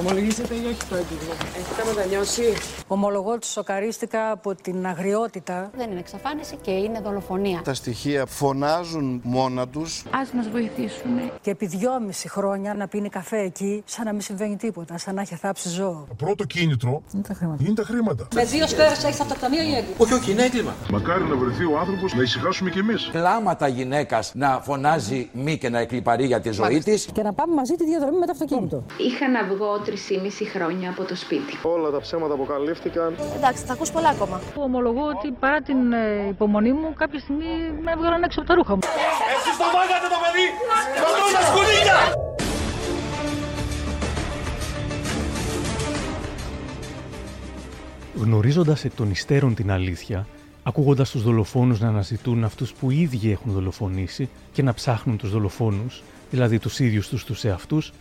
Ομολογήσετε ή όχι το έγκλημα; Έχετε μετανιώσει. Ομολογώ ότι σοκαρίστηκα από την αγριότητα. Δεν είναι εξαφάνιση και είναι δολοφονία. Τα στοιχεία φωνάζουν μόνα τους. Ας μας βοηθήσουν. Και επί δυόμιση χρόνια να πίνει καφέ εκεί, σαν να μην συμβαίνει τίποτα, σαν να έχει θάψει ζώο. Το πρώτο κίνητρο Είναι τα χρήματα. είναι τα χρήματα. Με δύο σφαίρε έχεις αυτοκτονία ή έγκλημα; Όχι, όχι, είναι έγκλημα. Μακάρι να βρεθεί ο άνθρωπος να ησυχάσουμε κι εμείς. κλάματα γυναίκας να φωνάζει μη και να εκλυπαρεί για τη ζωή της. Και να πάμε μαζί τη διαδρομή με το αυτοκίνητο. Είχα να βγω 3,5 χρόνια από το σπίτι. Όλα τα ψέματα αποκαλύφθηκαν. Εντάξει, θα ακούς πολλά ακόμα. Ομολογώ ότι παρά την ε, υπομονή μου, κάποια στιγμή με έβγαλαν έξω από τα ρούχα μου. Εσείς το μάγατε το παιδί! Σκοτώσα σκουλίκια! Γνωρίζοντας εκ των υστέρων την αλήθεια, ακούγοντας τους δολοφόνους να αναζητούν αυτούς που οι ίδιοι έχουν δολοφονήσει και να ψάχνουν τους δολοφόνους, δηλαδή τους ίδιους τους τους εαυτούς,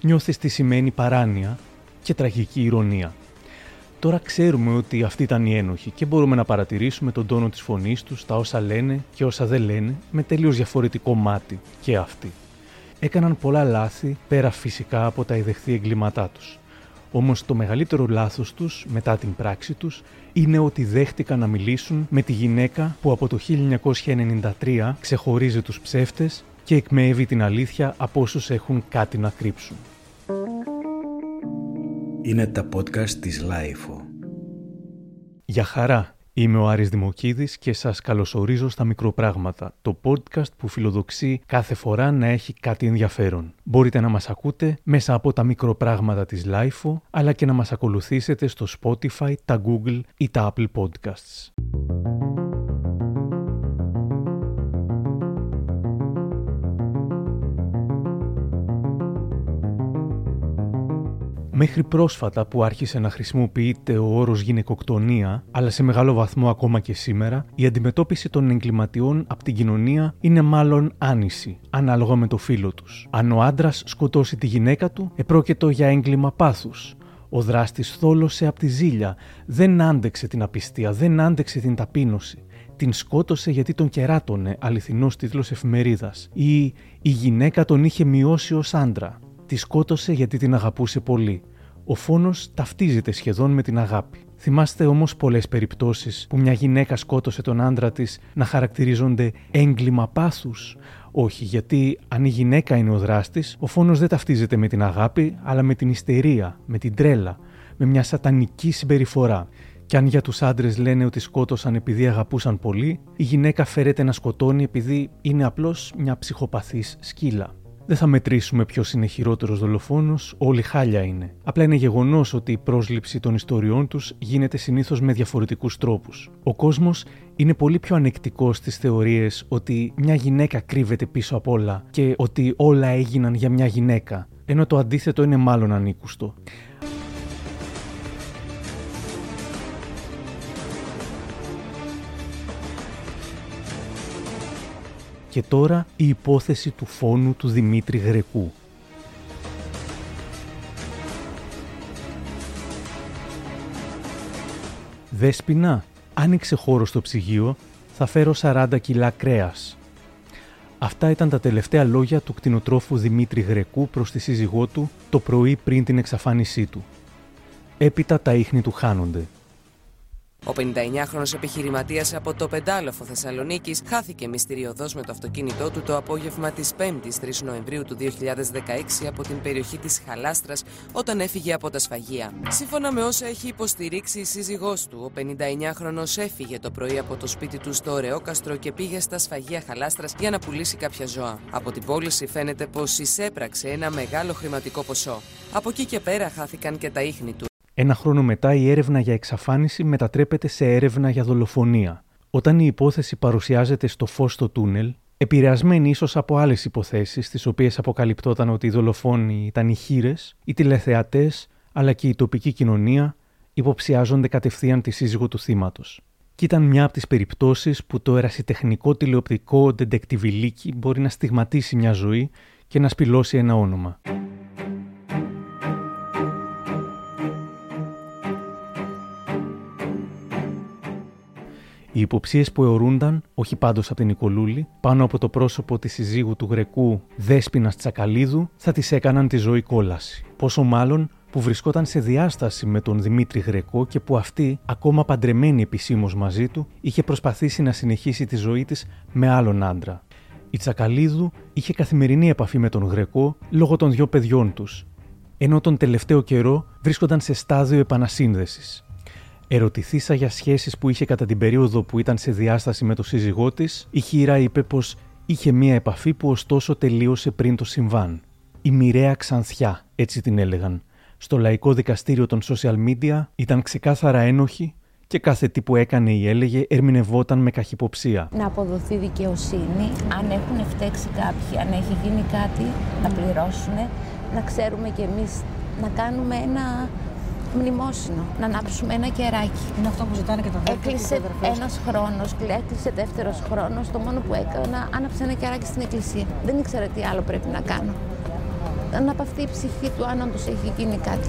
νιώθεις τι σημαίνει παράνοια και τραγική ηρωνία. Τώρα ξέρουμε ότι αυτή ήταν η ένοχη και μπορούμε να παρατηρήσουμε τον τόνο της φωνής τους, τα όσα λένε και όσα δεν λένε, με τελείως διαφορετικό μάτι και αυτοί. Έκαναν πολλά λάθη, πέρα φυσικά από τα ιδεχθή εγκλήματά τους. Όμως το μεγαλύτερο λάθος τους, μετά την πράξη τους, είναι ότι δέχτηκαν να μιλήσουν με τη γυναίκα που από το 1993 ξεχωρίζει τους ψεύτες και εκμεύει την αλήθεια από όσους έχουν κάτι να κρύψουν. Είναι τα podcast της LiFO. Γεια χαρά! Είμαι ο Άρης Δημοκίδης και σας καλωσορίζω στα Μικροπράγματα, το podcast που φιλοδοξεί κάθε φορά να έχει κάτι ενδιαφέρον. Μπορείτε να μας ακούτε μέσα από τα Μικροπράγματα της LiFO, αλλά και να μας ακολουθήσετε στο Spotify, τα Google ή τα Apple Podcasts. Μέχρι πρόσφατα που άρχισε να χρησιμοποιείται ο όρος γυναικοκτονία, αλλά σε μεγάλο βαθμό ακόμα και σήμερα, η αντιμετώπιση των εγκληματιών από την κοινωνία είναι μάλλον άνηση, ανάλογα με το φύλλο τους. Αν ο άντρας σκοτώσει τη γυναίκα του, επρόκειτο για έγκλημα πάθους. Ο δράστης θόλωσε από τη ζήλια, δεν άντεξε την απιστία, δεν άντεξε την ταπείνωση. Την σκότωσε γιατί τον κεράτωνε, αληθινός τίτλος εφημερίδας. Ή η γυναίκα τον είχε μειώσει ως άντρα. Τη σκότωσε γιατί την αγαπούσε πολύ. Ο φόνος ταυτίζεται σχεδόν με την αγάπη. Θυμάστε όμως πολλές περιπτώσεις που μια γυναίκα σκότωσε τον άντρα της να χαρακτηρίζονται έγκλημα πάθους. Όχι, γιατί αν η γυναίκα είναι ο δράστης, ο φόνος δεν ταυτίζεται με την αγάπη, αλλά με την ιστερία, με την τρέλα, με μια σατανική συμπεριφορά. Και αν για τους άντρες λένε ότι σκότωσαν επειδή αγαπούσαν πολύ, η γυναίκα φέρεται να σκοτώνει επειδή είναι απλώς μια ψυχοπαθής σκύλα. Δεν θα μετρήσουμε ποιος είναι χειρότερος δολοφόνος, όλοι χάλια είναι. Απλά είναι γεγονός ότι η πρόσληψη των ιστοριών τους γίνεται συνήθως με διαφορετικούς τρόπους. Ο κόσμος είναι πολύ πιο ανεκτικός στις θεωρίες ότι μια γυναίκα κρύβεται πίσω απ' όλα και ότι όλα έγιναν για μια γυναίκα, ενώ το αντίθετο είναι μάλλον ανήκουστο. Και τώρα η υπόθεση του φόνου του Δημήτρη Γρεκού. Δέσποινα, άνοιξε χώρο στο ψυγείο, θα φέρω 40 κιλά κρέας. Αυτά ήταν τα τελευταία λόγια του κτηνοτρόφου Δημήτρη Γρεκού προς τη σύζυγό του το πρωί πριν την εξαφάνισή του. Έπειτα τα ίχνη του χάνονται. Ο 59χρονο επιχειρηματίας από το Πεντάλοφο Θεσσαλονίκης χάθηκε μυστηριωδώς με το αυτοκίνητό του το απόγευμα της 5η 3 Νοεμβρίου του 2016 από την περιοχή της Χαλάστρας όταν έφυγε από τα σφαγεία. Σύμφωνα με όσα έχει υποστηρίξει η σύζυγός του, ο 59χρονο έφυγε το πρωί από το σπίτι του στο Ρεόκαστρο και πήγε στα σφαγεία Χαλάστρας για να πουλήσει κάποια ζώα. Από την πώληση φαίνεται πως εισέπραξε ένα μεγάλο χρηματικό ποσό. Από εκεί και πέρα χάθηκαν και τα ίχνη του. Ένα χρόνο μετά η έρευνα για εξαφάνιση μετατρέπεται σε έρευνα για δολοφονία. Όταν η υπόθεση παρουσιάζεται στο φως στο τούνελ, επηρεασμένη ίσως από άλλες υποθέσεις, στις οποίες αποκαλυπτόταν ότι οι δολοφόνοι ήταν οι χήρες, οι τηλεθεατές, αλλά και η τοπική κοινωνία, υποψιάζονται κατευθείαν τη σύζυγο του θύματος. Και ήταν μια από τις περιπτώσεις που το ερασιτεχνικό τηλεοπτικό ντεντεκτιβιλίκι μπορεί να στιγματίσει μια ζωή και να σπηλώσει ένα όνομα. Οι υποψίες που αιωρούνταν, όχι πάντως από την Νικολούλη, πάνω από το πρόσωπο της συζύγου του Γρεκού Δέσποινα Τσακαλίδου, θα τη έκαναν τη ζωή κόλαση. Πόσο μάλλον που βρισκόταν σε διάσταση με τον Δημήτρη Γρεκό και που αυτή, ακόμα παντρεμένη επισήμως μαζί του, είχε προσπαθήσει να συνεχίσει τη ζωή της με άλλον άντρα. Η Τσακαλίδου είχε καθημερινή επαφή με τον Γρεκό λόγω των δυο παιδιών τους, ενώ τον τελευταίο καιρό βρίσκονταν σε στάδιο επανασύνδεσης. Ερωτηθήσα για σχέσεις που είχε κατά την περίοδο που ήταν σε διάσταση με το σύζυγό της, η Χίρα είπε πως είχε μία επαφή που ωστόσο τελείωσε πριν το συμβάν. Η μοιραία ξανθιά, έτσι την έλεγαν. Στο λαϊκό δικαστήριο των social media ήταν ξεκάθαρα ένοχη και κάθε τι που έκανε ή έλεγε ερμηνευόταν με καχυποψία. Να αποδοθεί δικαιοσύνη, αν έχουν φταίξει κάποιοι, αν έχει γίνει κάτι, να πληρώσουν, να ξέρουμε κι εμείς να κάνουμε ένα μνημόσυνο, να ανάψουμε ένα κεράκι. Είναι αυτό που ζητάνε και τα αδέρφια Έκλεισε ένας χρόνος, έκλεισε δεύτερος χρόνος. Το μόνο που έκανα, άναψε ένα κεράκι στην εκκλησία. Δεν ήξερα τι άλλο πρέπει να κάνω. Να παυτεί η ψυχή του, αν όντως έχει γίνει κάτι.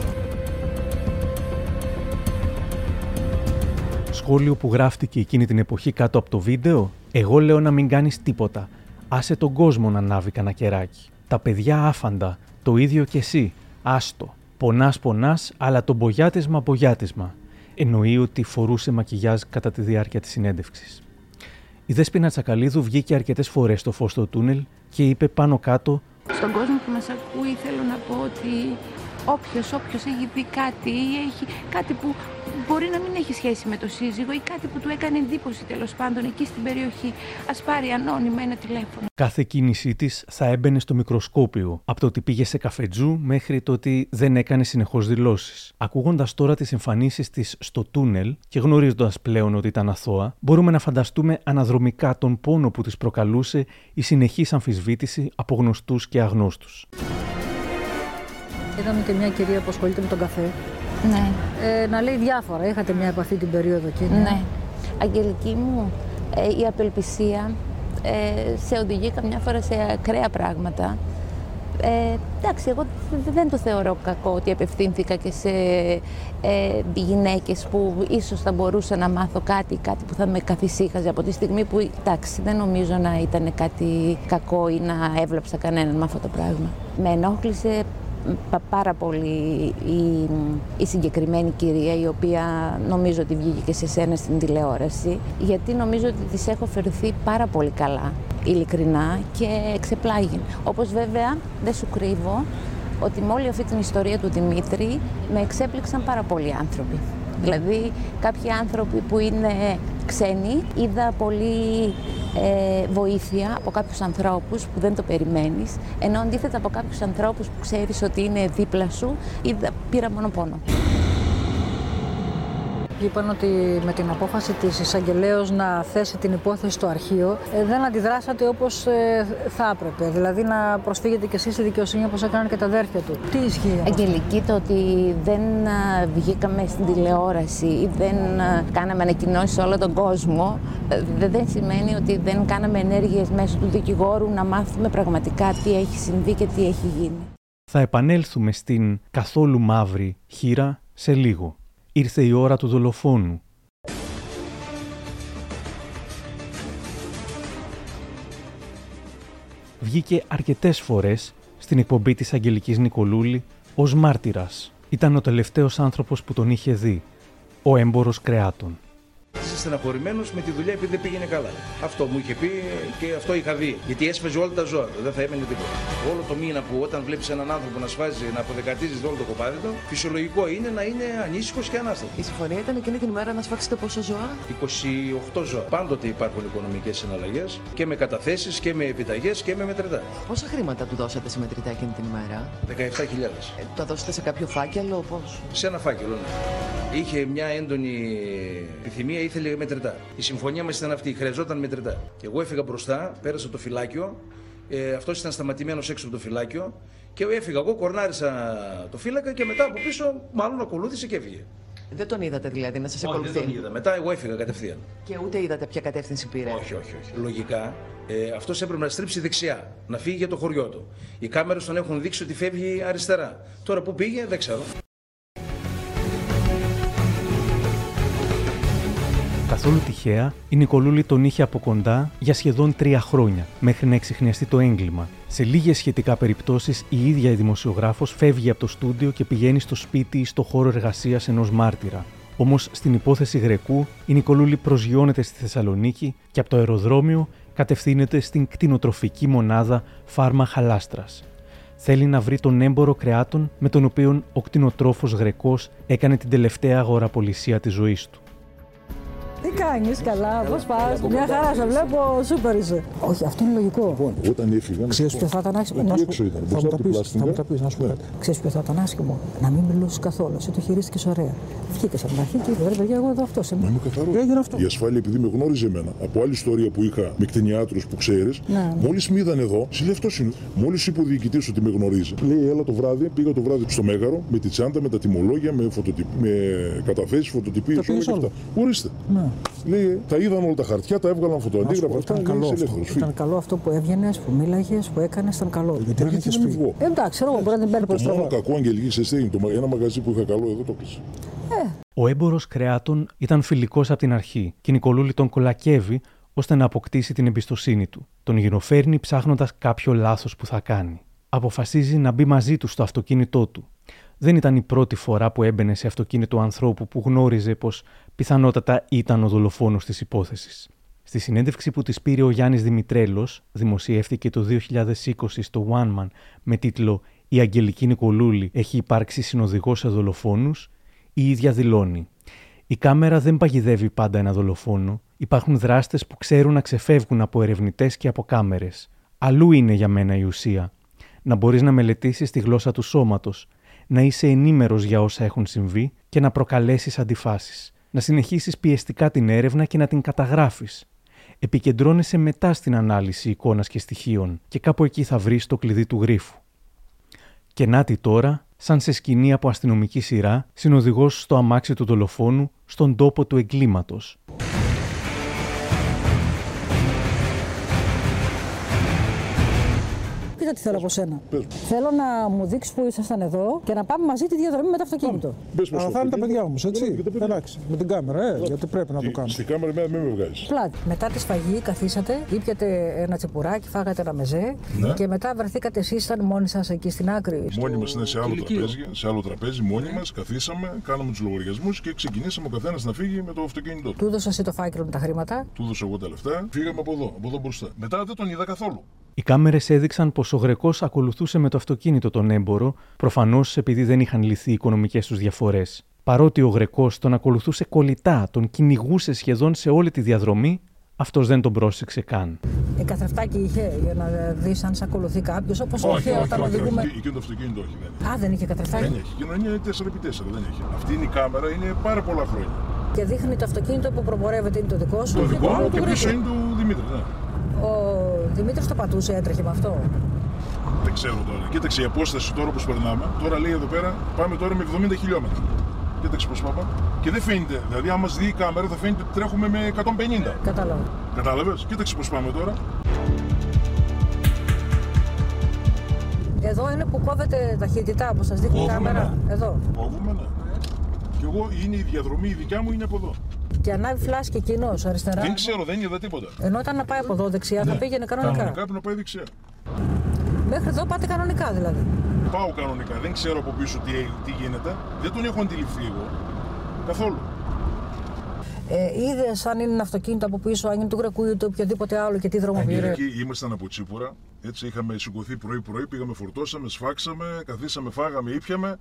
Σχόλιο που γράφτηκε εκείνη την εποχή κάτω από το βίντεο; Εγώ λέω να μην κάνεις τίποτα. Άσε τον κόσμο να ανάβει κανένα κεράκι. Τα παιδιά άφαντα. Το ίδιο κι εσύ. Άστο. Πονάς πονάς, αλλά το μπογιάτισμα μπογιάτισμα. Εννοεί ότι φορούσε μακιγιάζ κατά τη διάρκεια της συνέντευξης. Η Δέσποινα Τσακαλίδου βγήκε αρκετές φορές στο φως στο τούνελ και είπε πάνω κάτω Στον κόσμο που μας ακούει θέλω να πω ότι όποιος, όποιος έχει δει κάτι ή έχει κάτι που μπορεί να μην έχει σχέση με το σύζυγο ή κάτι που του έκανε εντύπωση τέλος πάντων εκεί στην περιοχή, ας πάρει ανώνυμα ένα τηλέφωνο. Κάθε κίνησή της θα έμπαινε στο μικροσκόπιο, από το ότι πήγε σε καφετζού μέχρι το ότι δεν έκανε συνεχώς δηλώσεις. Ακούγοντας τώρα τις εμφανίσεις της στο τούνελ και γνωρίζοντας πλέον ότι ήταν αθώα, μπορούμε να φανταστούμε αναδρομικά τον πόνο που της προκαλούσε η συνεχής αμφισβήτηση από γνωστούς και αγνώστους. Είδαμε και μια κυρία που ασχολείται με τον καφέ. Ναι, Ε, να λέει διάφορα. Είχατε μια επαφή την περίοδο εκείνη. ναι. Αγγελική μου, ε, η απελπισία ε, σε οδηγεί καμιά φορά σε ακραία πράγματα. Ε, εντάξει, εγώ δε- δεν το θεωρώ κακό ότι απευθύνθηκα και σε ε, γυναίκες που ίσως θα μπορούσα να μάθω κάτι, κάτι που θα με καθησύχαζε από τη στιγμή που, εντάξει, δεν νομίζω να ήταν κάτι κακό ή να έβλαψα κανέναν με αυτό το πράγμα. Με ενόχλησε πα- πάρα πολύ η, η συγκεκριμένη κυρία η οποία νομίζω ότι βγήκε και σε σένα στην τηλεόραση γιατί νομίζω ότι της έχω φερθεί πάρα πολύ καλά ειλικρινά και εξεπλάγει. Όπως βέβαια δεν σου κρύβω ότι με όλη αυτή την ιστορία του Δημήτρη με εξέπληξαν πάρα πολλοί άνθρωποι. Δηλαδή κάποιοι άνθρωποι που είναι ξένοι είδα πολύ ε, βοήθεια από κάποιους ανθρώπους που δεν το περιμένεις ενώ αντίθετα από κάποιους ανθρώπους που ξέρεις ότι είναι δίπλα σου είδα, πήρα μόνο πόνο. Είπαν ότι με την απόφαση της εισαγγελέως να θέσει την υπόθεση στο αρχείο ε, δεν αντιδράσατε όπως ε, θα έπρεπε. Δηλαδή να προσφύγετε κι εσείς στη δικαιοσύνη όπως έκαναν και τα αδέρφια του. Τι ισχύει αυτό; Αγγελική, το ότι δεν α, βγήκαμε στην τηλεόραση ή δεν α, κάναμε ανακοινώσεις σε όλο τον κόσμο, ε, δε- δεν σημαίνει ότι δεν κάναμε ενέργειες μέσω του δικηγόρου να μάθουμε πραγματικά τι έχει συμβεί και τι έχει γίνει. Θα επανέλθουμε στην καθόλου μαύρη χείρα σε λίγο. Ήρθε η ώρα του δολοφόνου. Βγήκε αρκετές φορές στην εκπομπή της Αγγελικής Νικολούλη ως μάρτυρας. Ήταν ο τελευταίος άνθρωπος που τον είχε δει, ο έμπορος κρεάτων. Είσαι στεναχωρημένος με τη δουλειά επειδή δεν πήγαινε καλά. Αυτό μου είχε πει και αυτό είχα δει. Γιατί έσφαζε όλα τα ζώα του, δεν θα έμενε τίποτα. Όλο το μήνα που όταν βλέπεις έναν άνθρωπο να σφάζει, να αποδεκατίζεις όλο το κοπάδι του, φυσιολογικό είναι να είναι ανήσυχος και ανάστατος. Η συμφωνία ήταν εκείνη την ημέρα να σφάξετε πόσα ζώα; 28 ζώα. Πάντοτε υπάρχουν οικονομικές συναλλαγές και με καταθέσεις και με επιταγές και με μετρητάς. Πόσα χρήματα του δώσατε σε μετρητά εκείνη την ημέρα. 17.000. Ε, τα δώσατε σε κάποιο φάκελο, πώς; Σε ένα φάκελο, ναι. Είχε μια έντονη επιθυμία, ήθελε μετρητά. Η συμφωνία μας ήταν αυτή, χρειαζόταν μετρητά. Εγώ έφυγα μπροστά, πέρασα το φυλάκιο. Ε, Αυτός ήταν σταματημένος έξω από το φυλάκιο. Και έφυγα εγώ, κορνάρισα το φύλακα και μετά από πίσω, μάλλον ακολούθησε και έφυγε. Δεν τον είδατε δηλαδή να σας Όχι, δεν ακολουθεί. τον είδα. Μετά εγώ έφυγα κατευθείαν. Και ούτε είδατε ποια κατεύθυνση πήρε. Όχι, όχι, όχι. Λογικά ε, αυτός έπρεπε να στρίψει δεξιά, να φύγει για το χωριό του. Οι κάμερες τον έχουν δείξει ότι φεύγει αριστερά. Τώρα που πήγε, δεν ξέρω. Καθόλου τυχαία, η Νικολούλη τον είχε από κοντά για σχεδόν τρία χρόνια, μέχρι να εξηχνιαστεί το έγκλημα. Σε λίγες σχετικά περιπτώσεις, η ίδια η δημοσιογράφος φεύγει από το στούντιο και πηγαίνει στο σπίτι ή στο χώρο εργασίας ενός μάρτυρα. Όμως στην υπόθεση Γρεκού, η Νικολούλη προσγειώνεται στη Θεσσαλονίκη και από το αεροδρόμιο κατευθύνεται στην κτηνοτροφική μονάδα Φάρμα Χαλάστρας. Θέλει να βρει τον έμπορο κρεάτων με τον οποίο ο κτηνοτρόφος Γρεκός έκανε την τελευταία αγοραπολισία της ζωής του. Τι κάνεις, καλά, πώς πας; Μια χαρά σε βλέπω, σούπερ είσαι. Όχι, αυτό είναι λογικό. Λοιπόν, όταν έφυγαν. Ξέρεις ποιο θα ήταν άσχημο; Εκεί έξω ήταν. Θα μου Μπροστά τα του πεις, θα πλάστιγκα. μου τα πεις, να σου πω Ναι. κάτι. Ξέρεις ποιο θα ήταν άσχημο; Να μην μιλούσες καθόλου. Εσύ το χειρίστηκες ωραία. Βγήκες από την αρχή και είπε: Ρε παιδιά, εγώ εδώ αυτός είμαι. Είμαι καθαρός. Έγινε αυτό. Η ασφάλεια, επειδή με γνώριζε εμένα από άλλη ιστορία που είχα με κτηνιάτρους που ξέρεις, Ναι. μόλις με είδαν εδώ, σε λέει αυτός είναι. Μόλις είπε ο διοικητής ότι με γνωρίζει, λέει: Έλα το βράδυ, πήγα το βράδυ στο Μέγαρο με τη τσάντα, με τα τιμολόγια, με, φωτοτυπ... με καταθέσεις, φωτοτυπίες, Τα όλα πήγες και αυτά. όλα. Ορίστε. Ναι. Λέει: Τα είδαν όλα τα χαρτιά, τα έβγαλαν Να σου πω, φωτοαντίγραφα. Αυτά Ήταν λέει: καλό Είσαι αυτό. ελεύθερο. Ήταν καλό αυτό που έβγαινες, που μίλαγες, που έκανες, ήταν καλό. Γιατί Μα γιατί να μην βγω; Ε, Εντάξει, ξέρω εγώ, μπορεί να την παίρνει πολύ Το μόνο στραβά. κακό, Αγγελική, ξέρεις τι είναι, το μα- ένα μαγαζί που είχα καλό εδώ το κλείσε. Ο έμπορος κρεάτων ήταν φιλικός από την αρχή και η Νικολούλη τον κολακεύει ώστε να αποκτήσει την εμπιστοσύνη του. Τον γυροφέρνει ψάχνοντας κάποιο λάθος που θα κάνει. Αποφασίζει να μπει μαζί του στο αυτοκίνητό του. Δεν ήταν η πρώτη φορά που έμπαινε σε αυτοκίνητο ανθρώπου που γνώριζε πως πιθανότατα ήταν ο δολοφόνος της υπόθεσης. Στη συνέντευξη που της πήρε ο Γιάννης Δημητρέλος, δημοσιεύτηκε το 2020 στο One Man με τίτλο Η Αγγελική Νικολούλη έχει υπάρξει συνοδηγός σε δολοφόνους, η ίδια δηλώνει. Η κάμερα δεν παγιδεύει πάντα ένα δολοφόνο. Υπάρχουν δράστες που ξέρουν να ξεφεύγουν από ερευνητές και από κάμερες. Αλλού είναι για μένα η ουσία. Να μπορείς να μελετήσεις τη γλώσσα του σώματος, να είσαι ενήμερος για όσα έχουν συμβεί και να προκαλέσεις αντιφάσεις. Να συνεχίσεις πιεστικά την έρευνα και να την καταγράφεις. Επικεντρώνεσαι μετά στην ανάλυση εικόνας και στοιχείων και κάπου εκεί θα βρεις το κλειδί του γρίφου. Και νάτι τώρα, σαν σε σκηνή από αστυνομική σειρά, συνοδηγός στο αμάξι του δολοφόνου στον τόπο του εγκλήματος. Κοίτα τι θέλω από σένα. Θέλω να μου δείξεις που ήσασταν εδώ και να πάμε μαζί τη διαδρομή με το αυτοκίνητο. Αλλά θα είναι τα παιδιά όμως, έτσι. Εντάξει, με την κάμερα, ε, γιατί πρέπει να το κάνουμε. Στην κάμερα εμένα μην με βγάζεις. Πλάτη. Μετά τη σφαγή καθίσατε, ήπιατε ένα τσεπουράκι, φάγατε ένα μεζέ Ναι. και μετά βρεθήκατε εσείς, ήταν μόνοι σας εκεί στην άκρη. Μόνοι μας είναι σε άλλο, τραπέζι, σε άλλο τραπέζι, μόνοι μας, καθίσαμε, κάναμε τους λογαριασμούς και ξεκινήσαμε ο καθένας να φύγει με το αυτοκίνητό του. Του έδωσα εσύ το φάκελο με τα χρήματα; Του έδωσα εγώ τα λεφτά, φύγαμε από εδώ, από εδώ μπροστά. Μετά δεν τον είδα καθόλου. Οι κάμερες έδειξαν πως ο Γρεκός ακολουθούσε με το αυτοκίνητο τον έμπορο, προφανώς επειδή δεν είχαν λυθεί οι οικονομικές τους διαφορές. Παρότι ο Γρεκός τον ακολουθούσε κολλητά, τον κυνηγούσε σχεδόν σε όλη τη διαδρομή, αυτός δεν τον πρόσεξε καν. Ε, καθρεφτάκι είχε για να δεις αν σε ακολουθεί κάποιος. Όπως όχι, όταν οδηγούμε. όχι. Εκείνο το αυτοκίνητο όχι, δεν έχει. Α, δεν είχε καθρεφτάκι. Δεν έχει. Εκείνο είναι 4x4, δεν έχει. Αυτή είναι η κάμερα, είναι πάρα πολλά χρόνια. Και δείχνει το αυτοκίνητο που προπορεύεται είναι το δικό σου. Το και δικό άλλο μου του και πίσω Γρήγορου. είναι του Δημήτρη. Ναι. Ο Δημήτρης το πατούσε, έτρεχε με αυτό; Δεν ξέρω τώρα. Κοίταξε η απόσταση τώρα που περνάμε. Τώρα λέει εδώ πέρα πάμε τώρα με 70 χιλιόμετρα. Κοίταξε πώς πάμε. Και δεν φαίνεται. Δηλαδή, άμα μας δει η κάμερα, θα φαίνεται ότι τρέχουμε με 150. Κατάλαβα. Κατάλαβες; Κοίταξε πώς πάμε τώρα. Εδώ είναι που κόβεται ταχύτητα, όπω σας δείχνει η Κόβουμε, κάμερα. ναι. Εδώ. Κόβουμε, ναι. Και εγώ είναι η διαδρομή, η δικιά μου είναι από εδώ. Και ανάβει φλάσ και εκείνο αριστερά. Δεν ξέρω, δεν είδα τίποτα. Ενώ όταν να πάει από εδώ δεξιά θα Ναι. πήγαινε κανονικά. Κανονικά πρέπει να πάει δεξιά. Μέχρι εδώ πάτε κανονικά δηλαδή. Πάω κανονικά. Δεν ξέρω από πίσω τι, τι γίνεται. Δεν τον έχω αντιληφθεί εγώ. Καθόλου. Ε, Είδες αν είναι ένα αυτοκίνητο από πίσω, αν είναι του Γρεκού ή του οποιοδήποτε άλλο και τι δρόμο πήρε. Εκεί ήμασταν από Τσίπουρα. Έτσι είχαμε σηκωθεί πρωί-πρωί, πήγαμε, φορτώσαμε, σφάξαμε, καθίσαμε, φάγαμε, ήπιαμε.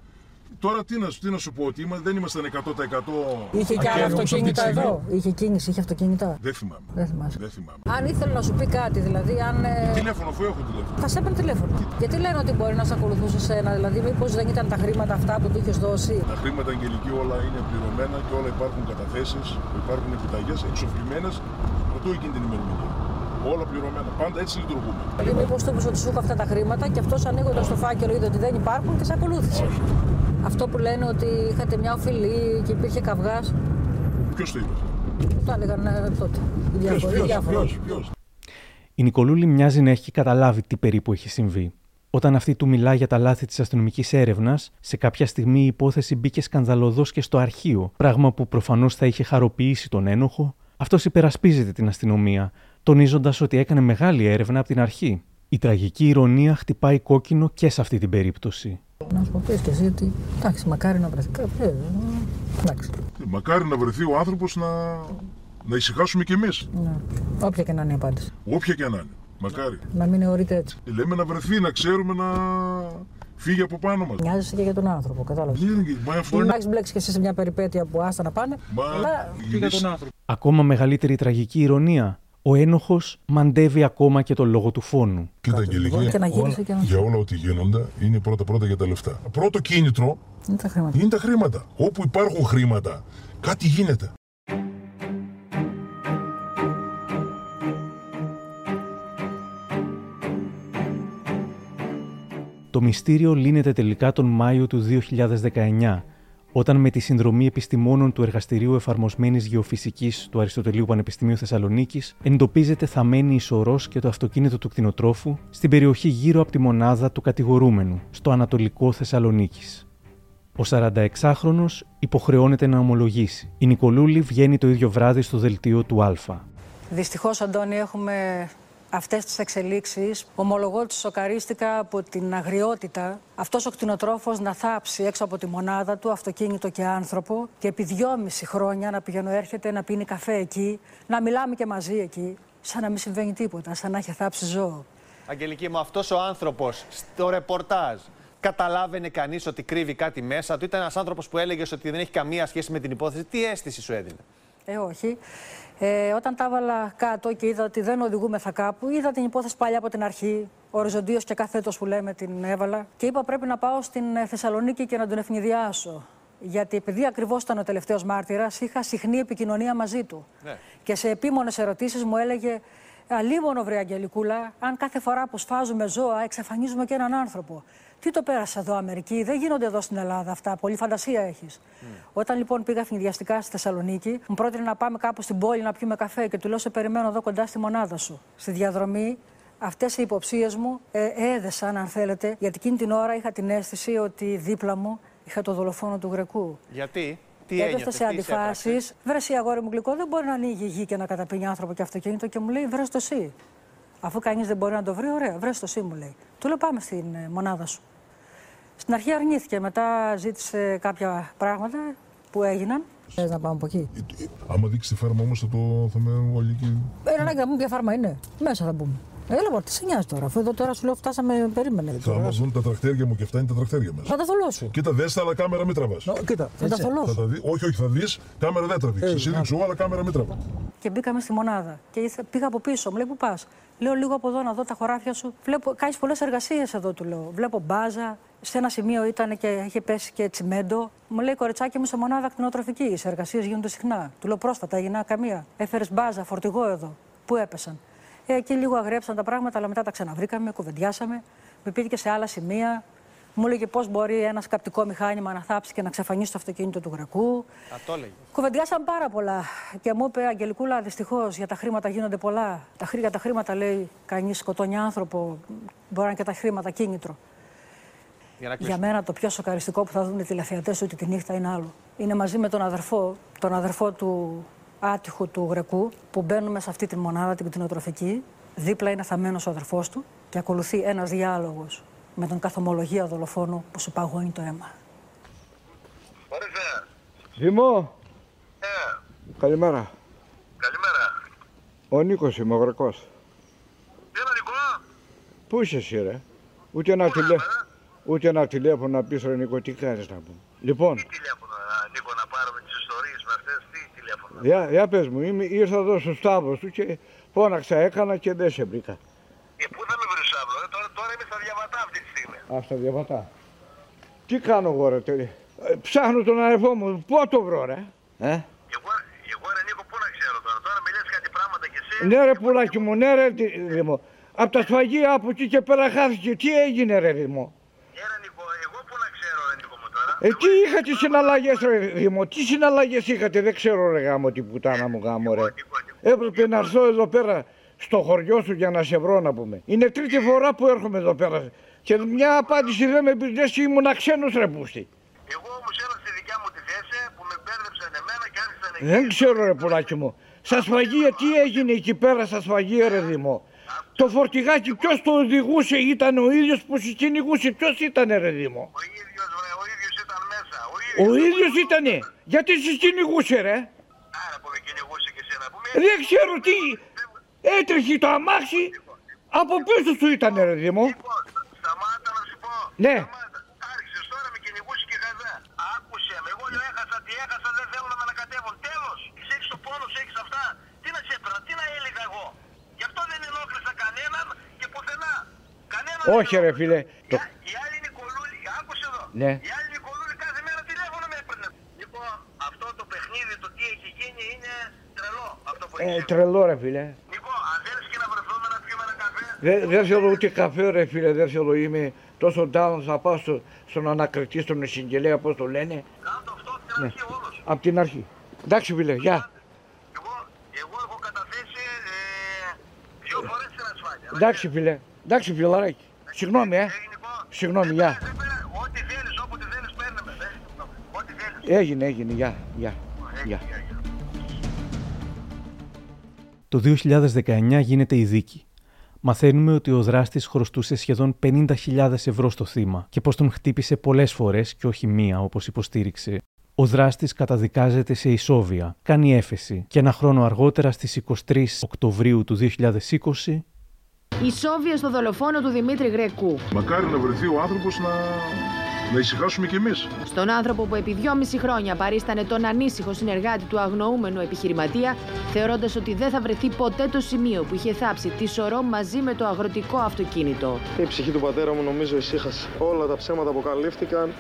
Τώρα τι να, σου- τι να σου πω, ότι είμα- δεν ήμασταν 100%. Είχε και άλλα ακέραιοι όπως αυτή τη αυτοκίνητα στιγμή. εδώ. Είχε κίνηση, είχε αυτοκίνητα. Δεν θυμάμαι. Δεν θυμάσαι. Δεν θυμάμαι. Αν ήθελε να σου πει κάτι, δηλαδή αν. ε, Τηλέφωνο, αφού έχω τηλέφωνο. Θα σε έπαιρνε τηλέφωνο. Γιατί λένε ότι μπορεί να σε ακολουθούσε σένα, δηλαδή μήπως δεν ήταν τα χρήματα αυτά που του είχες δώσει; Τα χρήματα αγγελική όλα είναι πληρωμένα και όλα υπάρχουν καταθέσεις, υπάρχουν επιταγές εξοφλημένες πρωτού εκείνη την ημερομηνία. Όλα πληρωμένα. Πάντα έτσι λειτουργούμε. Δηλαδή, μήπως του είπε ότι σου έχω αυτά τα χρήματα και αυτός ανοίγοντας το φάκελο είδε ότι δεν υπάρχουν και σε ακολούθησε. Αυτό που λένε ότι είχατε μια οφειλή και υπήρχε καυγάς. Ποιος το είπε αυτό; Το έλεγαν ε, τότε. Οι Ποιος, διάφοροι. οι ποιος, διάφοροι. ποιος, ποιος; Η Νικολούλη μοιάζει να έχει καταλάβει τι περίπου έχει συμβεί. Όταν αυτή του μιλά για τα λάθη της αστυνομικής έρευνας, σε κάποια στιγμή η υπόθεση μπήκε σκανδαλωδώς και στο αρχείο, πράγμα που προφανώς θα είχε χαροποιήσει τον ένοχο, Αυτός υπερασπίζεται την αστυνομία, τονίζοντας ότι έκανε μεγάλη έρευνα από την αρχή. Η τραγική ηρωνία χτυπάει κόκκινο και σε αυτή την περίπτωση. Να σου πω πες και εσύ ότι εντάξει, μακάρι να βρεθεί κάποιος. Ε, εντάξει. Μακάρι να βρεθεί ο άνθρωπος να, να ησυχάσουμε κι εμείς. Ναι. Όποια και να είναι η απάντηση. Όποια και να είναι. Μακάρι. Να μην αιωρείται έτσι. Λέμε να βρεθεί, να ξέρουμε να φύγει από πάνω μας. Νοιάζεσαι και για τον άνθρωπο, κατάλαβες. Ναι, μα αυτό Μην είναι. έχει μπλέξει και εσύ σε μια περιπέτεια που άστα να πάνε. Μα αλλά και για τον άνθρωπο. Ακόμα μεγαλύτερη τραγική ηρωνία. Ο ένοχος μαντεύει ακόμα και το λόγο του φόνου. Κοίτα, Αγγελική, Και να γύρισε όλα- και να- για όλα ό,τι γίνονται είναι πρώτα-πρώτα για τα λεφτά. Πρώτο κίνητρο είναι τα χρήματα. είναι τα χρήματα. Όπου υπάρχουν χρήματα, κάτι γίνεται. Το μυστήριο λύνεται τελικά τον Μάιο του 2019, όταν με τη συνδρομή επιστημόνων του Εργαστηρίου Εφαρμοσμένης Γεωφυσικής του Αριστοτελείου Πανεπιστημίου Θεσσαλονίκης εντοπίζεται θαμένη η σωρός και το αυτοκίνητο του κτηνοτρόφου στην περιοχή γύρω από τη μονάδα του κατηγορούμενου, στο Ανατολικό Θεσσαλονίκης. Ο 46χρονος υποχρεώνεται να ομολογήσει. Η Νικολούλη βγαίνει το ίδιο βράδυ στο δελτίο του Α. Δυστυχώς, Αντώνη, έχουμε αυτές τις εξελίξεις. Ομολογώ ότι σοκαρίστηκα από την αγριότητα αυτός ο κτηνοτρόφος να θάψει έξω από τη μονάδα του αυτοκίνητο και άνθρωπο και επί δυόμιση χρόνια να πηγαίνω έρχεται να πίνει καφέ εκεί, να μιλάμε και μαζί εκεί, σαν να μην συμβαίνει τίποτα, σαν να έχει θάψει ζώο. Αγγελική μου, αυτός ο άνθρωπος στο ρεπορτάζ καταλάβαινε κανείς ότι κρύβει κάτι μέσα του; Ήταν ένας άνθρωπος που έλεγε ότι δεν έχει καμία σχέση με την υπόθεση. Τι αίσθηση σου έδινε; Ε, όχι. Ε, όταν τα έβαλα κάτω και είδα ότι δεν οδηγούμεθα κάπου, είδα την υπόθεση παλιά από την αρχή, οριζοντίως και καθέτος που λέμε την έβαλα και είπα πρέπει να πάω στην ε, Θεσσαλονίκη και να τον ευνηδιάσω. Γιατί επειδή ακριβώς ήταν ο τελευταίος μάρτυρας, είχα συχνή επικοινωνία μαζί του. Ναι. Και σε επίμονες ερωτήσεις μου έλεγε Αλίμονο βρε Αγγελικούλα, αν κάθε φορά που σφάζουμε ζώα εξαφανίζουμε και έναν άνθρωπο. Τι το πέρασε εδώ Αμερική, δεν γίνονται εδώ στην Ελλάδα αυτά, πολύ φαντασία έχεις. Όταν λοιπόν πήγα φινιδιαστικά στη Θεσσαλονίκη, μου πρότεινε να πάμε κάπου στην πόλη να πιούμε καφέ και του λέω σε περιμένω εδώ κοντά στη μονάδα σου. Στη διαδρομή αυτές οι υποψίες μου ε, έδεσαν αν θέλετε, γιατί εκείνη την ώρα είχα την αίσθηση ότι δίπλα μου είχα το δολοφόνο του Γρεκού. Γιατί, τι Έπεφτε ένιωθες, σε τι σε έπραξες; αντιφάσεις. Βρε εσύ, αγόρι μου γλυκό, δεν μπορεί να ανοίγει γη και να καταπίνει άνθρωπο και αυτοκίνητο και μου λέει βρες το εσύ. Αφού κανείς δεν μπορεί να το βρει, ωραία, βρες το εσύ μου λέει. Του λέω πάμε στην ε, μονάδα σου. Στην αρχή αρνήθηκε, μετά ζήτησε κάποια πράγματα που έγιναν. Θες να πάμε από εκεί; Άμα δείξει τη φάρμα όμως θα το θα με όλοι εκεί. Ένα ανάγκη να πούμε ποια φάρμα είναι. Μέσα θα μπούμε. Έλα, μωρέ, τι σε νοιάζει τώρα, αφού εδώ τώρα σου λέω φτάσαμε, περίμενε. Θα μα δουν τα τρακτέρια μου και αυτά είναι τα τρακτέρια μα. Θα τα θολώσω. Κοίτα, δες τα, αλλά κάμερα μην τραβάς. Κοίτα, Θα τα θολώσω. Θα τα δει, όχι, όχι, θα δεις, κάμερα δεν τραβήξει. Εσύ δείξω, αλλά κάμερα μην τραβάς. Και μπήκαμε στη μονάδα. Και ήρθε- πήγα από πίσω. Μου λέει: Πού πας; Λέω λίγο από εδώ να δω τα χωράφια σου. Βλέπω, κάνεις πολλές εργασίες εδώ, του λέω. Βλέπω μπάζα. Σε ένα σημείο ήταν και είχε πέσει και τσιμέντο. Μου λέει: Κοριτσάκι μου σε μονάδα κτηνοτροφική. Οι εργασίες γίνονται συχνά. Του λέω: Πρόσφατα έγινα καμία. Έφερες μπάζα, φορτηγό εδώ. Πού έπεσαν; Ε, εκεί λίγο αγρέψαν τα πράγματα, αλλά μετά τα ξαναβρήκαμε, κουβεντιάσαμε. Με πήγε και σε άλλα σημεία. Μου έλεγε πώς μπορεί ένα καπτικό μηχάνημα να θάψει και να ξαφανίσει το αυτοκίνητο του γρακού. Α, το έλεγε. Κουβεντιάσαμε πάρα πολλά. Και μου είπε, Αγγελικούλα, δυστυχώς για τα χρήματα γίνονται πολλά. Τα, χρή- για τα χρήματα, λέει, κανείς σκοτώνει άνθρωπο. Μπορεί να είναι και τα χρήματα κίνητρο. Για να Για κλείσουμε. μένα το πιο σοκαριστικό που θα δουν οι τηλεθεατές ότι τη νύχτα είναι άλλο. Είναι μαζί με τον αδερφό, τον αδερφό του άτυχου του Γρεκού, που μπαίνουμε σε αυτή τη μονάδα, την κτηνοτροφική. Δίπλα είναι θαμένο ο αδερφός του και ακολουθεί ένας διάλογος με τον καθομολογία δολοφόνο που σου παγώνει το αίμα. Δημό. Καλημέρα. Καλημέρα. Ο Νίκος είμαι, ο Γρεκός. Έλα Νικό, Πού είσαι εσύ ρε; Ούτε ένα, τηλέ... Ούτε ένα τηλέφωνο να πεις ρε Νίκο, τι κάνεις να πούμε. Λοιπόν, τηλέφωνο α, Νίκο να πάρουμε τις ιστορίες με αυτές, τι τηλέφωνο; για, για πες μου, είμαι, ήρθα εδώ στο Σταύρος του και φώναξα, έκανα και δεν σε βρήκα. Ε, πού θα με βρεις αύριο, ε, τώρα, τώρα είμαι στα διαβατά αυτή τη στιγμή. Ας τα διαβατά. Τι κάνω εγώ ρε τέλει. Ε, Ψάχνω τον αδερφό μου, πού το βρω ρε; Ε; Εγώ, εγώ ρε Νίκο, πού να ξέρω τώρα, τώρα με λες κάτι πράγματα κι εσύ. Ναι ρε πουλάκι μου, ναι ρε τι- Δημό. Απ' τα σφαγεία από εκεί και πέρα χάθηκε. Τι έγινε ρε Δημό. Ε, τι είχατε συναλλαγές ρε Δημό, τι συναλλαγές είχατε, δεν ξέρω ρε γάμο τι πουτάνα μου γάμο ρε. Έπρεπε να έρθω εδώ πέρα στο χωριό σου για να σε βρω να πούμε. Είναι τρίτη φορά που έρχομαι εδώ πέρα και μια απάντηση δεν με πεις λες και ήμουν ξένος ρε πούστη. Εγώ όμως έλα στη δικιά μου τη θέση που με μπέρδεψαν εμένα και άρχισαν εκεί. Δεν ξέρω ρε πουλάκι μου. Στα σφαγεία, τι έγινε εκεί πέρα στα σφαγεία, ρε Δημό. Το φορτηγάκι ποιος το οδηγούσε, ήταν ο ίδιος που κυνηγούσε. Ποιος ήταν, ρε Δημό. Ο ίδιος, ο ίδιος ήταν μέσα. Ο ίδιος ήτανε. Γιατί κυνηγούσε, ρε; Άρα που με κυνηγούσε και εσένα που με. Δεν ξέρω τι. Έτρεχε το αμάξι. Από πίσω σου ήταν, ρε Δημό. Λοιπόν, σταμάτα να σου πω. Ναι. Άρχισες τώρα με κυνηγούσες και χαζά. Άκουσε με. Εγώ λέω έχασα τι έχασα, δεν θέλω να με ανακατεύουν. Τέλος. Έχεις το πόνο, έχεις αυτά. Τι να σε έπαιρνα, τι να έλεγα εγώ. Γι' αυτό δεν ενόχλησα κανέναν και πουθενά. Κανέναν. Όχι, ρε φίλε. Το... Η άλλη Νικολούλη, άκουσε εδώ. Ναι. Η άλλη Νικολούλη κάθε μέρα τηλέφωνο με έπαιρνε. Λοιπόν, αυτό το παιχνίδι, το τι έχει γίνει είναι τρελό. Αυτό που έχει Ε, τρελό, ρε φίλε. Νικό, αν θέλεις και να βρεθούμε να πιούμε ένα καφέ. Δεν δεν θέλω ούτε καφέ, ρε φίλε, δεν θέλω. Είμαι τόσο down, θα πάω στο, στον ανακριτή, στον εισαγγελέα, πώς το λένε. Κάντο αυτό από την Ναι. αρχή όλος. Από την αρχή. Εντάξει, φίλε, γεια. Εγώ έχω καταθέσει ε, δύο φορές την ασφάλεια. Εντάξει, φίλε. Εντάξει, φιλαράκι. Συγγνώμη, ε. Συγγνώμη, γεια. Ό,τι θέλεις, όποτε θέλεις παίρνε με. δεν- Ό,τι θέλεις. Έγινε, έγινε, γεια, γεια. γεια. Το 2019 γίνεται η δίκη. Μαθαίνουμε ότι ο δράστης χρωστούσε σχεδόν 50.000 ευρώ στο θύμα και πως τον χτύπησε πολλές φορές και όχι μία όπως υποστήριξε. Ο δράστης καταδικάζεται σε ισόβια, κάνει έφεση και ένα χρόνο αργότερα στις 23 Οκτωβρίου του 2020 Ισόβια στο δολοφόνο του Δημήτρη Γρεκού. Μακάρι να βρεθεί ο άνθρωπος να, να ησυχάσουμε κι εμείς. Στον άνθρωπο που επί δυόμιση χρόνια παρίστανε τον ανήσυχο συνεργάτη του αγνοούμενου επιχειρηματία, θεωρώντας ότι δεν θα βρεθεί ποτέ το σημείο που είχε θάψει τη σωρό μαζί με το αγροτικό αυτοκίνητο. Η ψυχή του πατέρα μου νομίζω ησύχασε. Όλα τα ψέματα αποκαλύφθηκαν,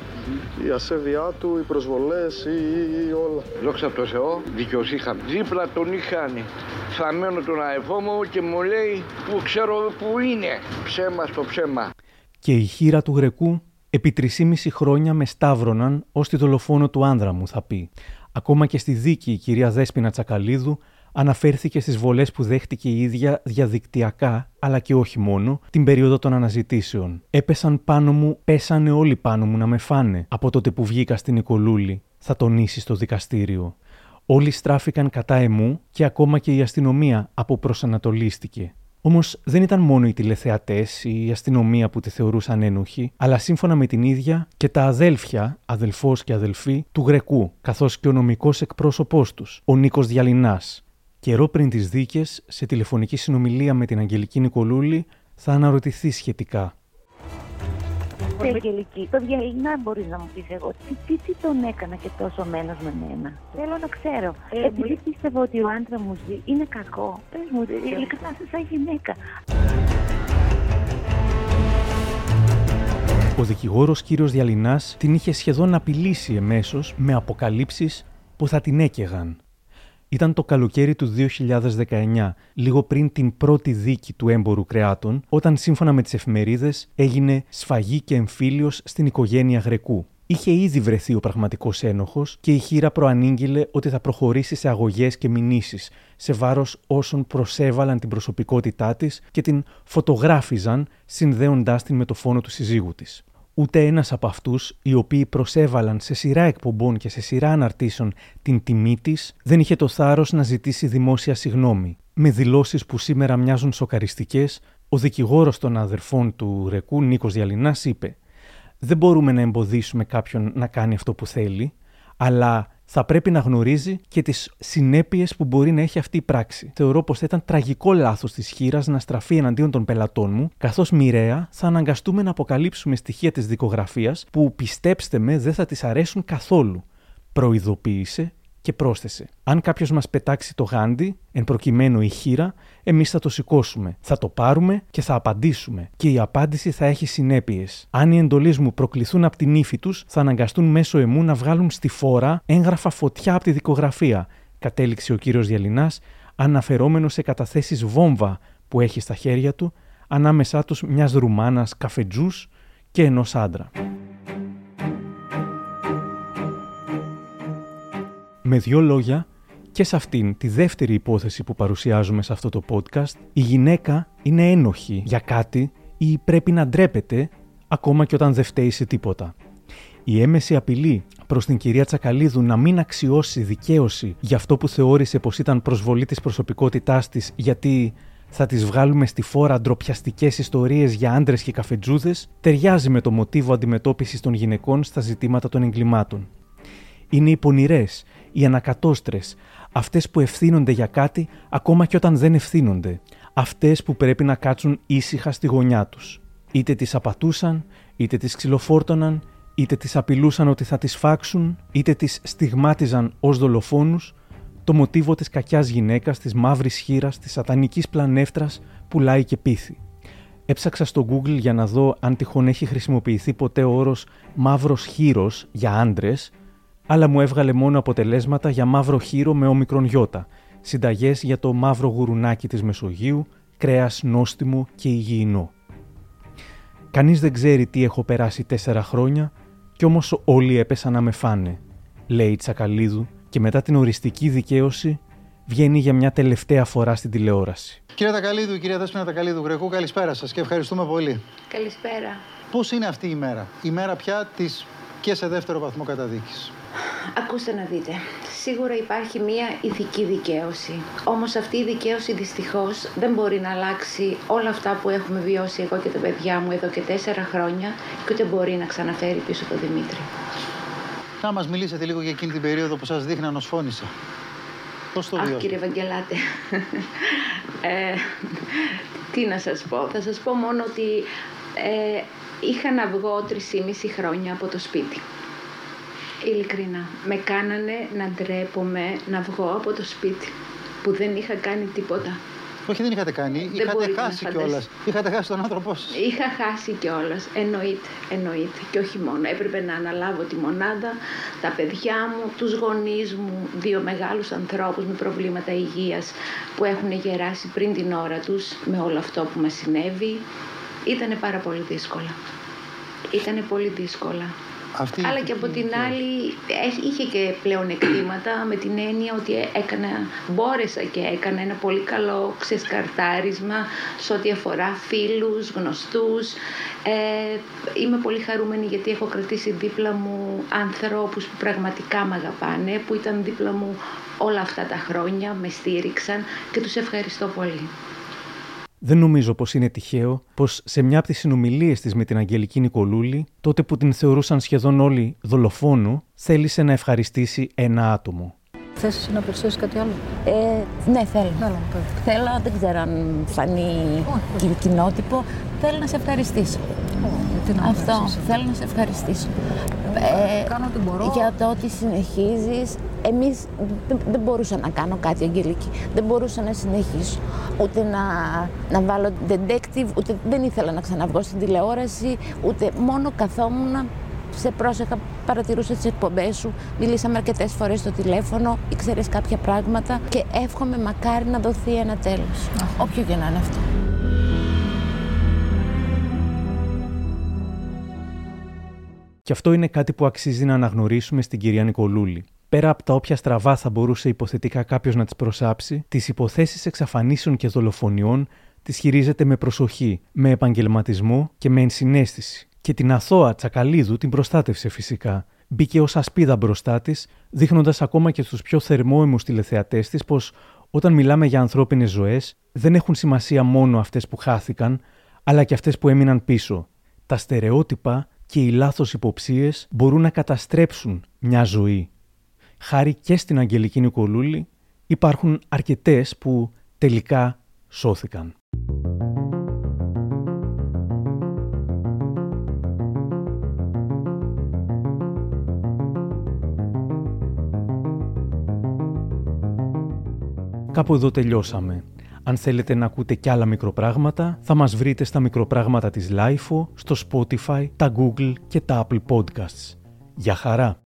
η ασέβειά του, οι προσβολές, ή, ή, ή όλα. Δόξα τω Θεώ, δικαιοσύνη είχαμε. Δίπλα τον είχαν θαμμένο τον αεφό μου και μου λέει που ξέρω που είναι. Ψέμα στο ψέμα. και η χείρα του Γρεκού επί 3,5 χρόνια με σταύρωναν ως τη δολοφόνο του άνδρα μου, θα πει. Ακόμα και στη δίκη η κυρία Δέσποινα Τσακαλίδου αναφέρθηκε στις βολές που δέχτηκε η ίδια διαδικτυακά, αλλά και όχι μόνο, την περίοδο των αναζητήσεων. Έπεσαν πάνω μου, πέσανε όλοι πάνω μου να με φάνε από τότε που βγήκα στην Νικολούλη, θα τονίσει στο δικαστήριο. Όλοι στράφηκαν κατά εμού και ακόμα και η αστυνομία αποπροσανατολίστηκε. Όμως δεν ήταν μόνο οι τηλεθεατές ή η αστυνομία που τη θεωρούσαν ένοχη, αλλά σύμφωνα με την ίδια και τα αδέλφια, αδελφός και αδελφή, του Γρεκού, καθώς και ο νομικός εκπρόσωπός τους, ο Νίκος Διαλυνάς. Καιρό πριν τις δίκες, σε τηλεφωνική συνομιλία με την Αγγελική Νικολούλη, θα αναρωτηθεί σχετικά. Στην Αγγελική, το διαλυνά μπορείς να μου πεις εγώ. Τι, τι, τι τον έκανα και τόσο μένος με μένα. Θέλω να ξέρω. Ε, Επειδή πίστευα ότι ο άντρας μου ζει, είναι κακό. Πες μου, ειλικρινά σαν γυναίκα. Ο δικηγόρος κύριος Διαλυνάς την είχε σχεδόν απειλήσει εμέσως με αποκαλύψεις που θα την έκαιγαν. Ήταν το καλοκαίρι του 2019, λίγο πριν την πρώτη δίκη του έμπορου κρεάτων, όταν σύμφωνα με τις εφημερίδες έγινε σφαγή και εμφύλιος στην οικογένεια Γρεκού. Είχε ήδη βρεθεί ο πραγματικός ένοχος και η χείρα προανήγγειλε ότι θα προχωρήσει σε αγωγές και μηνύσεις σε βάρος όσων προσέβαλαν την προσωπικότητά της και την φωτογράφιζαν συνδέοντάς την με το φόνο του συζύγου της. Ούτε ένας από αυτούς, οι οποίοι προσέβαλαν σε σειρά εκπομπών και σε σειρά αναρτήσεων την τιμή της, δεν είχε το θάρρος να ζητήσει δημόσια συγνώμη. Με δηλώσεις που σήμερα μοιάζουν σοκαριστικές, ο δικηγόρος των αδερφών του Ρεκού, Νίκος Διαλυνάς, είπε: Δεν μπορούμε να εμποδίσουμε κάποιον να κάνει αυτό που θέλει, αλλά θα πρέπει να γνωρίζει και τις συνέπειες που μπορεί να έχει αυτή η πράξη. Θεωρώ πως θα ήταν τραγικό λάθος της χείρας να στραφεί εναντίον των πελατών μου, καθώς μοιραία θα αναγκαστούμε να αποκαλύψουμε στοιχεία της δικογραφίας που πιστέψτε με δεν θα της αρέσουν καθόλου. Προειδοποίησε και πρόσθεσε. Αν κάποιος μας πετάξει το γάντι, εν προκειμένου η χείρα, εμείς θα το σηκώσουμε. Θα το πάρουμε και θα απαντήσουμε. Και η απάντηση θα έχει συνέπειες. Αν οι εντολεί μου προκληθούν από την ύφη τους, θα αναγκαστούν μέσω εμού να βγάλουν στη φόρα έγγραφα φωτιά από τη δικογραφία, κατέληξε ο κύριος Διαλυνά, αναφερόμενος σε καταθέσεις βόμβα που έχει στα χέρια του, ανάμεσά τους μιας Ρουμάνας καφετζούς και ενός άντρα. Με δύο λόγια, και σε αυτήν τη δεύτερη υπόθεση που παρουσιάζουμε σε αυτό το podcast, η γυναίκα είναι ένοχη για κάτι ή πρέπει να ντρέπεται ακόμα και όταν δεν φταίει σε τίποτα. Η έμεση απειλή προς την κυρία Τσακαλίδου να μην αξιώσει δικαίωση για αυτό που θεώρησε πως ήταν προσβολή της προσωπικότητάς της, γιατί θα τις βγάλουμε στη φόρα ντροπιαστικές ιστορίες για άντρες και καφετζούδες, ταιριάζει με το μοτίβο αντιμετώπισης των γυναικών στα ζητήματα των εγκλημάτων. Είναι οι πονηρές, οι ανακατόστρες, αυτές που ευθύνονται για κάτι ακόμα και όταν δεν ευθύνονται, αυτές που πρέπει να κάτσουν ήσυχα στη γωνιά τους. Είτε τις απατούσαν, είτε τις ξυλοφόρτωναν, είτε τις απειλούσαν ότι θα τις φάξουν, είτε τις στιγμάτιζαν ως δολοφόνους, το μοτίβο της κακιάς γυναίκας, της μαύρης χείρας, της σατανικής πλανέφτρας, πουλάει και πίθη. Έψαξα στο Google για να δω αν τυχόν έχει χρησιμοποιηθεί ποτέ ο όρος «μαύρος χείρος» για άντρες, αλλά μου έβγαλε μόνο αποτελέσματα για μαύρο χείρο με όμικρον γιώτα, συνταγές για το μαύρο γουρουνάκι της Μεσογείου, κρέας νόστιμο και υγιεινό. Κανείς δεν ξέρει τι έχω περάσει τέσσερα χρόνια κι όμως όλοι έπεσαν να με φάνε, λέει η Τσακαλίδου και μετά την οριστική δικαίωση βγαίνει για μια τελευταία φορά στην τηλεόραση. Κύριε Τακαλίδου, κυρία Δέσποινα Τακαλίδου Γρεκού, καλησπέρα σας και ευχαριστούμε πολύ. Καλησπέρα. Πώς είναι αυτή η μέρα, η μέρα πια της και σε δεύτερο βαθμό καταδίκης. Ακούστε να δείτε. Σίγουρα υπάρχει μία ηθική δικαίωση. Όμως αυτή η δικαίωση δυστυχώς δεν μπορεί να αλλάξει όλα αυτά που έχουμε βιώσει εγώ και τα παιδιά μου εδώ και τέσσερα χρόνια και ούτε μπορεί να ξαναφέρει πίσω τον Δημήτρη. Να μας μιλήσετε λίγο για εκείνη την περίοδο που σας δείχναν ως φώνησα. Πώς το Αχ, βιώσατε. κύριε Βαγγελάτε. ε, τι να σας πω. Θα σας πω μόνο ότι ε, είχα να βγω 3,5 χρόνια από το σπίτι. Ειλικρινά. Με κάνανε να ντρέπομαι να βγω από το σπίτι που δεν είχα κάνει τίποτα. Όχι, δεν είχατε κάνει. Δεν είχατε μπορείτε να χάσει φανταστείτε. κιόλας. Είχατε χάσει τον άνθρωπό σας. Είχα χάσει κιόλας. Εννοείται, εννοείται. Και όχι μόνο. Έπρεπε να αναλάβω τη μονάδα, τα παιδιά μου, τους γονείς μου, δύο μεγάλους ανθρώπους με προβλήματα υγείας που έχουν γεράσει πριν την ώρα τους με όλο αυτό που μας συνέβη. Ήτανε πάρα πολύ δύσκολα. Ήτανε πολύ δύσκολα. Αυτή Αλλά και από την άλλη έχ- είχε και πλέον εκτήματα με την έννοια ότι έκανα, μπόρεσα και έκανα ένα πολύ καλό ξεσκαρτάρισμα σε ό,τι αφορά φίλους, γνωστούς. Ε, είμαι πολύ χαρούμενη γιατί έχω κρατήσει δίπλα μου ανθρώπους που πραγματικά με αγαπάνε, που ήταν δίπλα μου όλα αυτά τα χρόνια, με στήριξαν και τους ευχαριστώ πολύ. Δεν νομίζω πως είναι τυχαίο πως σε μια από τις συνομιλίες της με την Αγγελική Νικολούλη, τότε που την θεωρούσαν σχεδόν όλοι δολοφόνου, θέλησε να ευχαριστήσει ένα άτομο. Θες εσύ να προσθέσεις κάτι άλλο; Ε, ναι, θέλω. Έλα, πες. Θέλω, δεν ξέρω αν φανεί κι- κοινότυπο, θέλω να σε ευχαριστήσω. γιατί να Αυτό, ευχαριστήσω. θέλω να σε ευχαριστήσω. Κάνω ό,τι μπορώ. Για το ότι συνεχίζεις. Εμείς δεν, δεν μπορούσα να κάνω κάτι, Αγγελική. Δεν μπορούσα να συνεχίσω. Ούτε να, να βάλω detective, ούτε δεν ήθελα να ξαναβγώ στην τηλεόραση, ούτε μόνο καθόμουν σε πρόσεχα, παρατηρούσα τις εκπομπές σου, μιλήσαμε αρκετές φορές στο τηλέφωνο, ήξερες κάποια πράγματα και εύχομαι μακάρι να δοθεί ένα τέλος. Όποιο και να είναι αυτό. Και αυτό είναι κάτι που αξίζει να αναγνωρίσουμε στην κυρία Νικολούλη. Πέρα από τα όποια στραβά θα μπορούσε υποθετικά κάποιος να τις προσάψει, τις υποθέσεις εξαφανίσεων και δολοφονιών τις χειρίζεται με προσοχή, με επαγγελματισμό και με ενσυναίσθηση. Και την αθώα Τσακαλίδου την προστάτευσε φυσικά. Μπήκε ως ασπίδα μπροστά της, δείχνοντας ακόμα και στους πιο θερμόαιμου τηλεθεατές της πως όταν μιλάμε για ανθρώπινες ζωές, δεν έχουν σημασία μόνο αυτές που χάθηκαν, αλλά και αυτές που έμειναν πίσω. Τα στερεότυπα και οι λάθος υποψίες μπορούν να καταστρέψουν μια ζωή. Χάρη και στην Αγγελική Νικολούλη υπάρχουν αρκετές που τελικά σώθηκαν. Κάπου εδώ τελειώσαμε. Αν θέλετε να ακούτε κι άλλα μικροπράγματα, θα μας βρείτε στα μικροπράγματα της LIFO, στο Spotify, τα Google και τα Apple Podcasts. Για χαρά!